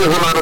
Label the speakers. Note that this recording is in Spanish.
Speaker 1: does